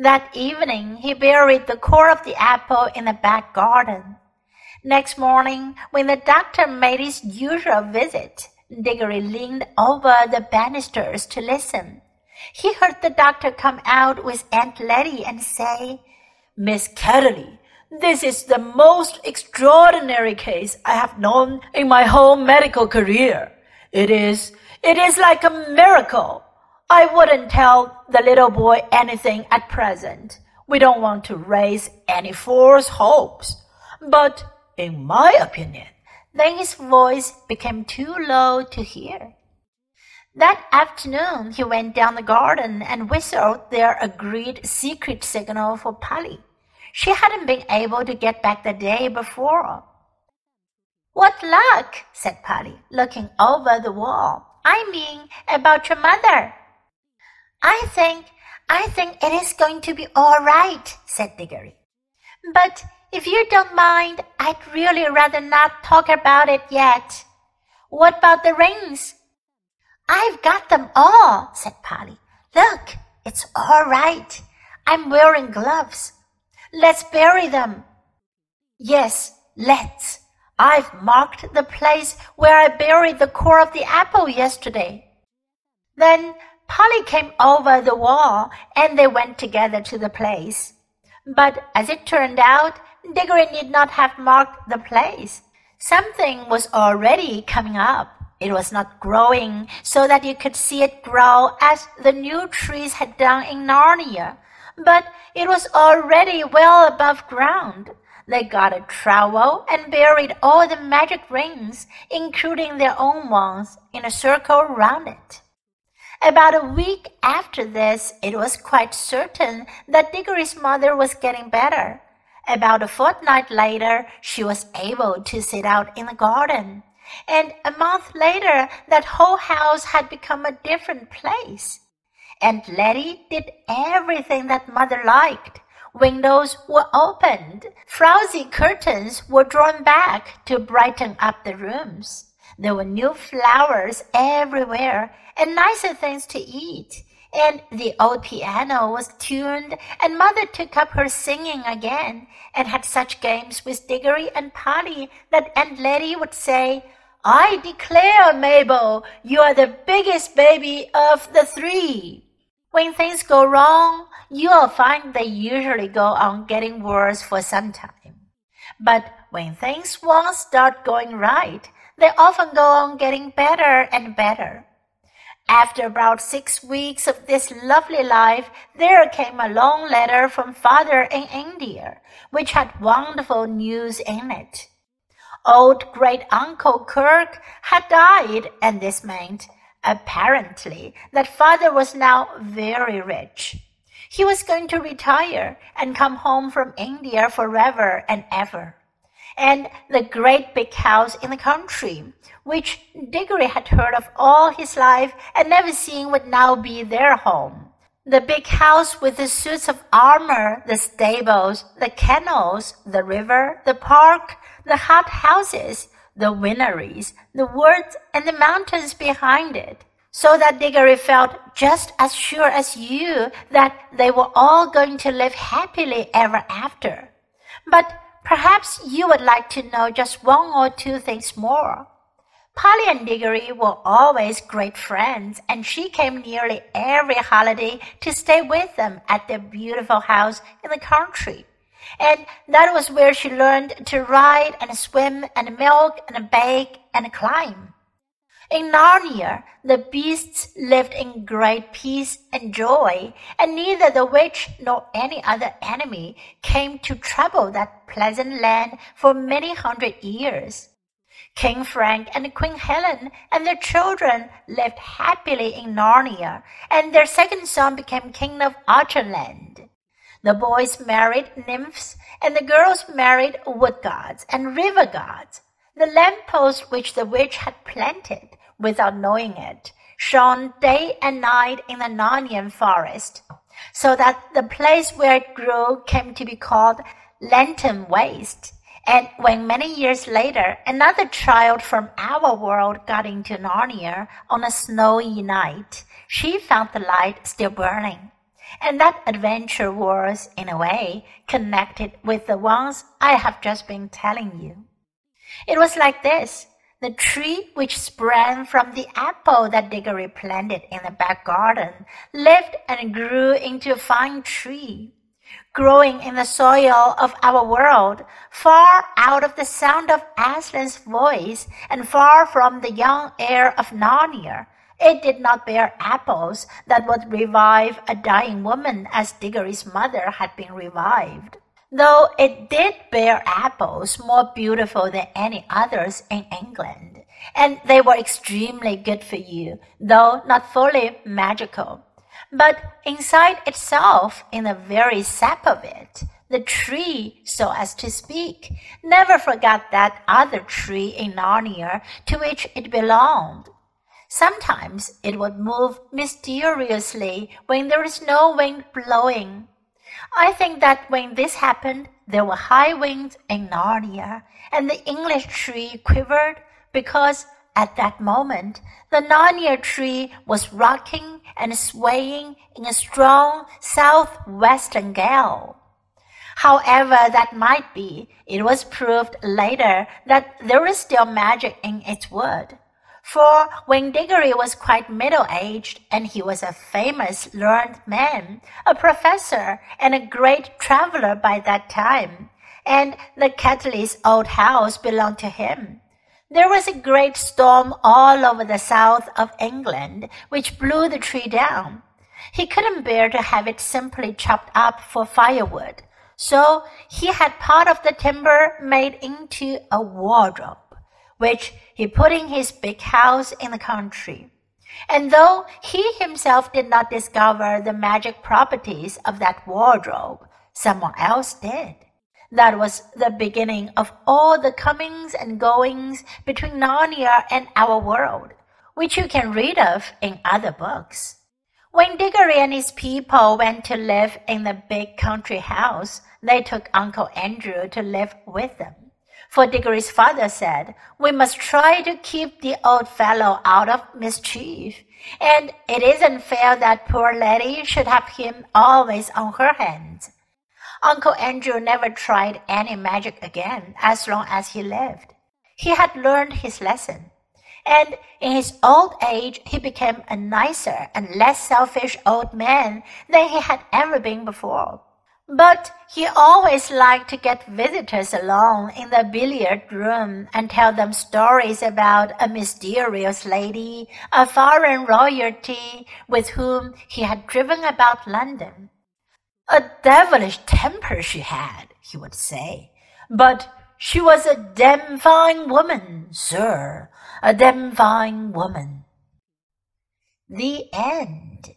That evening, he buried the core of the apple in the back garden. Next morning, when the doctor made his usual visit, Diggory leaned over the banisters to listen. He heard the doctor come out with Aunt Letty and say, Miss Ketterley, this is the most extraordinary case I have known in my whole medical career. It is, it is like a miracle. I wouldn't tell the little boy anything at present. We don't want to raise any false hopes. But in my opinion, then his voice became too low to hear. That afternoon, he went down the garden and whistled their agreed secret signal for Polly. She hadn't been able to get back the day before. What luck, said Polly, looking over the wall. I mean, about your mother. I think, I think it is going to be all right, said Diggory. But if you don't mind, I'd really rather not talk about it yet. What about the rings? I've got them all, said Polly. Look, it's all right. I'm wearing gloves. Let's bury them. Yes, let's. I've marked the place where I buried the core of the apple yesterday. Then Polly came over the wall and they went together to the place. But as it turned out, Diggory need not have marked the place. Something was already coming up. It was not growing so that you could see it grow as the new trees had done in Narnia, but it was already well above ground. They got a trowel and buried all the magic rings, including their own ones, in a circle round it. About a week after this, it was quite certain that Diggory's mother was getting better. About a fortnight later, she was able to sit out in the garden. And a month later, that whole house had become a different place. And Letty did everything that mother liked. Windows were opened. Frowsy curtains were drawn back to brighten up the rooms. There were new flowers everywhere and nicer things to eat. And the old piano was tuned, and mother took up her singing again, and had such games with Diggory and Polly that Aunt Letty would say, I declare, Mabel, you are the biggest baby of the three. When things go wrong, you'll find they usually go on getting worse for some time. But when things once start going right, they often go on getting better and better. After about six weeks of this lovely life, there came a long letter from father in India, which had wonderful news in it. Old great uncle Kirk had died, and this meant, apparently, that father was now very rich. He was going to retire and come home from India forever and ever. And the great big house in the country, which Diggory had heard of all his life and never seen would now be their home. The big house with the suits of armor, the stables, the kennels, the river, the park, the hot houses, the wineries, the woods, and the mountains behind it. So that Diggory felt just as sure as you that they were all going to live happily ever after. But perhaps you would like to know just one or two things more. Polly and Diggory were always great friends, and she came nearly every holiday to stay with them at their beautiful house in the country. And that was where she learned to ride and swim and milk and bake and climb. In Narnia, the beasts lived in great peace and joy, and neither the witch nor any other enemy came to trouble that pleasant land for many hundred years. King Frank and Queen Helen and their children lived happily in Narnia, and their second son became king of Archenland. The boys married nymphs, and the girls married wood gods and river gods. The lamp lamppost which the witch had planted, without knowing it, shone day and night in the Narnian forest, so that the place where it grew came to be called Lantern Waste and when many years later another child from our world got into Narnia on a snowy night, she found the light still burning. and that adventure was, in a way, connected with the ones I have just been telling you. It was like this. The tree which sprang from the apple that Diggory planted in the back garden lived and grew into a fine tree, growing in the soil of our world, far out of the sound of Aslan's voice and far from the young air of Narnia. It did not bear apples that would revive a dying woman as Diggory's mother had been revived though it did bear apples more beautiful than any others in England, and they were extremely good for you, though not fully magical. But inside itself, in the very sap of it, the tree, so as to speak, never forgot that other tree in Narnia to which it belonged. Sometimes it would move mysteriously when there is no wind blowing I think that when this happened, there were high winds in Narnia, and the English tree quivered because at that moment the Narnia tree was rocking and swaying in a strong southwestern gale. However that might be, it was proved later that there is still magic in its wood. For when Diggory was quite middle aged, and he was a famous learned man, a professor, and a great traveler by that time, and the Ketterley's old house belonged to him. There was a great storm all over the south of England, which blew the tree down. He couldn't bear to have it simply chopped up for firewood, so he had part of the timber made into a wardrobe which he put in his big house in the country. And though he himself did not discover the magic properties of that wardrobe, someone else did. That was the beginning of all the comings and goings between Narnia and our world, which you can read of in other books. When Diggory and his people went to live in the big country house, they took Uncle Andrew to live with them. For Diggory's father said, We must try to keep the old fellow out of mischief, and it isn't fair that poor Letty should have him always on her hands. Uncle Andrew never tried any magic again as long as he lived. He had learned his lesson, and in his old age he became a nicer and less selfish old man than he had ever been before. But he always liked to get visitors along in the billiard room and tell them stories about a mysterious lady, a foreign royalty with whom he had driven about London. A devilish temper she had, he would say, but she was a damn fine woman, sir, a damn fine woman. The end.